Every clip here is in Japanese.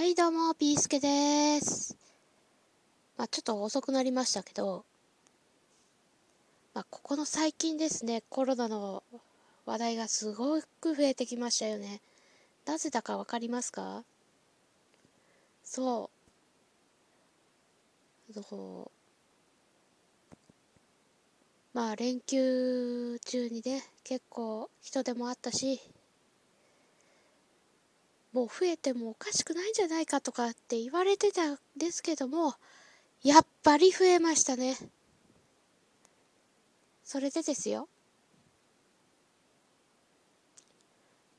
はい、どうも、ピースケです。まあ、ちょっと遅くなりましたけど、まあ、ここの最近ですね、コロナの話題がすごく増えてきましたよね。なぜだかわかりますか？そう。あの、まあ、連休中にね、結構人手もあったし、もう増えてもおかしくないんじゃないかとかって言われてたんですけども、やっぱり増えましたね。それでですよ。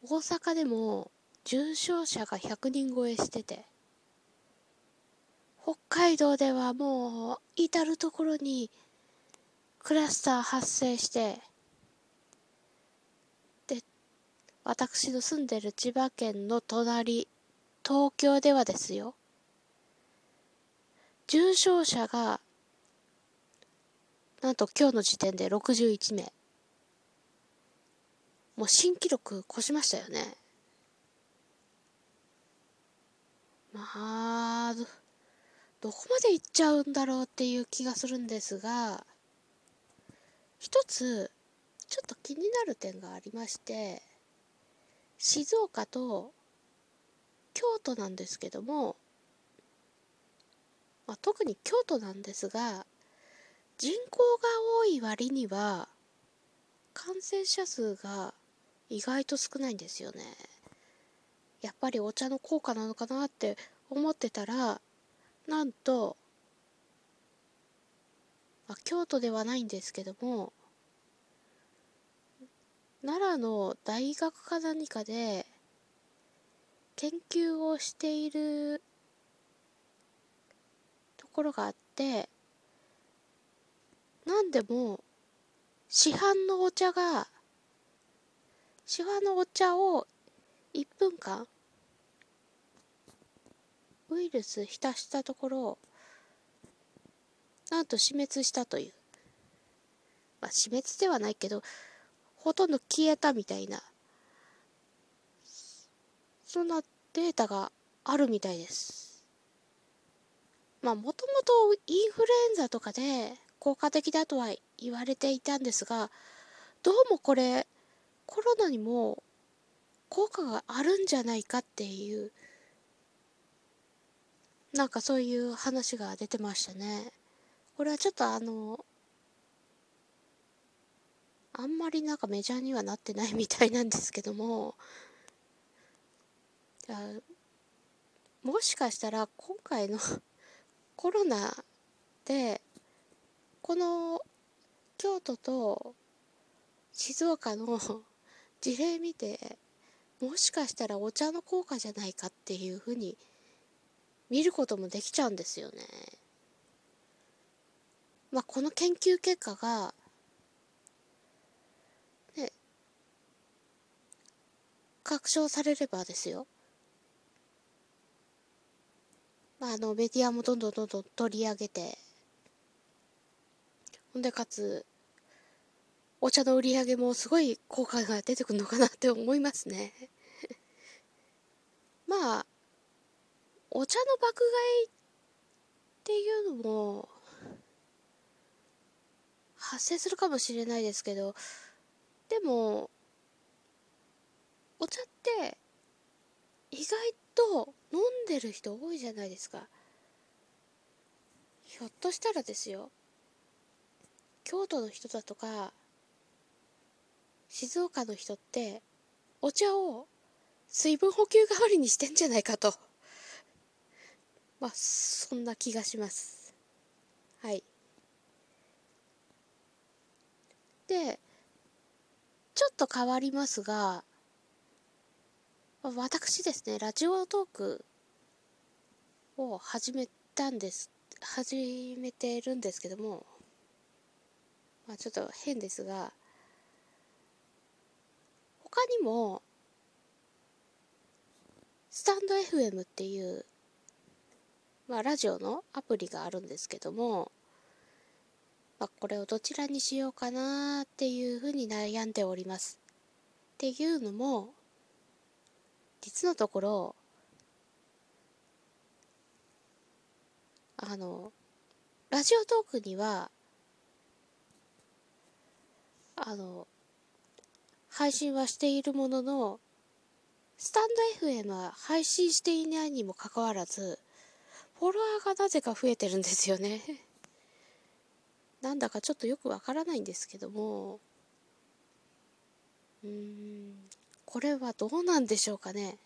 大阪でも重症者が100人超えしてて、北海道ではもう至るところにクラスター発生して、私の住んでる千葉県の隣、東京ではですよ。重症者が、なんと今日の時点で61名。もう新記録越しましたよね。まあ、ど、どこまで行っちゃうんだろうっていう気がするんですが、一つ、ちょっと気になる点がありまして、静岡と京都なんですけども、まあ、特に京都なんですが人口が多い割には感染者数が意外と少ないんですよね。やっぱりお茶の効果なのかなって思ってたらなんと、まあ、京都ではないんですけども奈良の大学か何かで研究をしているところがあってなんでも市販のお茶が市販のお茶を1分間ウイルス浸したところなんと死滅したという。まあ死滅ではないけどほとんど消えたみたいな、そんなデータがあるみたいです。まあ、もともとインフルエンザとかで効果的だとは言われていたんですが、どうもこれ、コロナにも効果があるんじゃないかっていう、なんかそういう話が出てましたね。これはちょっとあの、あんまりなんかメジャーにはなってないみたいなんですけども、もしかしたら今回の コロナで、この京都と静岡の 事例見て、もしかしたらお茶の効果じゃないかっていうふうに見ることもできちゃうんですよね。まあ、この研究結果が確証されればですよ。まあ、あの、メディアもどんどんどんどん取り上げて、ほんで、かつ、お茶の売り上げもすごい効果が出てくるのかなって思いますね。まあ、お茶の爆買いっていうのも、発生するかもしれないですけど、でも、お茶って意外と飲んでる人多いじゃないですか。ひょっとしたらですよ。京都の人だとか静岡の人ってお茶を水分補給代わりにしてんじゃないかと。まあそんな気がします。はい。でちょっと変わりますが私ですね、ラジオトークを始めたんです、始めてるんですけども、まあちょっと変ですが、他にも、スタンド FM っていう、まあラジオのアプリがあるんですけども、まあこれをどちらにしようかなっていうふうに悩んでおります。っていうのも、実のところあの、ラジオトークには、あの、配信はしているものの、スタンド FM は配信していないにもかかわらず、フォロワーがなぜか増えてるんですよね。なんだかちょっとよくわからないんですけども、うーん、これはどうなんでしょうかね。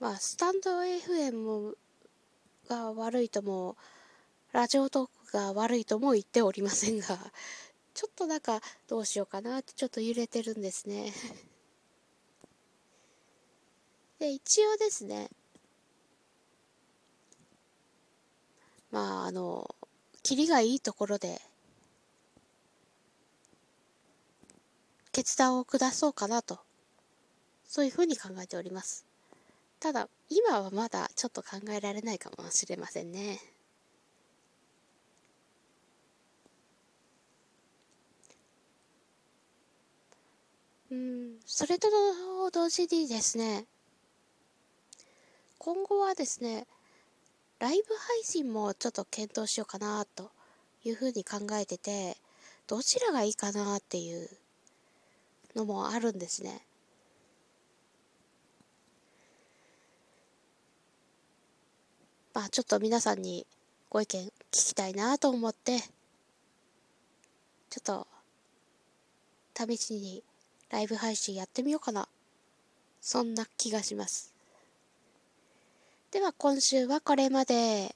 まあ、スタンド FM が悪いとも、ラジオトークが悪いとも言っておりませんが、ちょっとなんかどうしようかなってちょっと揺れてるんですね。で、一応ですね、まあ、あの、キリがいいところで、決断を下そうかなと、そういうふうに考えております。ただ、今はまだちょっと考えられないかもしれませんね。うん、それと同時にですね、今後はですね、ライブ配信もちょっと検討しようかなというふうに考えてて、どちらがいいかなっていうのもあるんですね。まあちょっと皆さんにご意見聞きたいなと思って、ちょっと試しにライブ配信やってみようかな。そんな気がします。では今週はこれまで。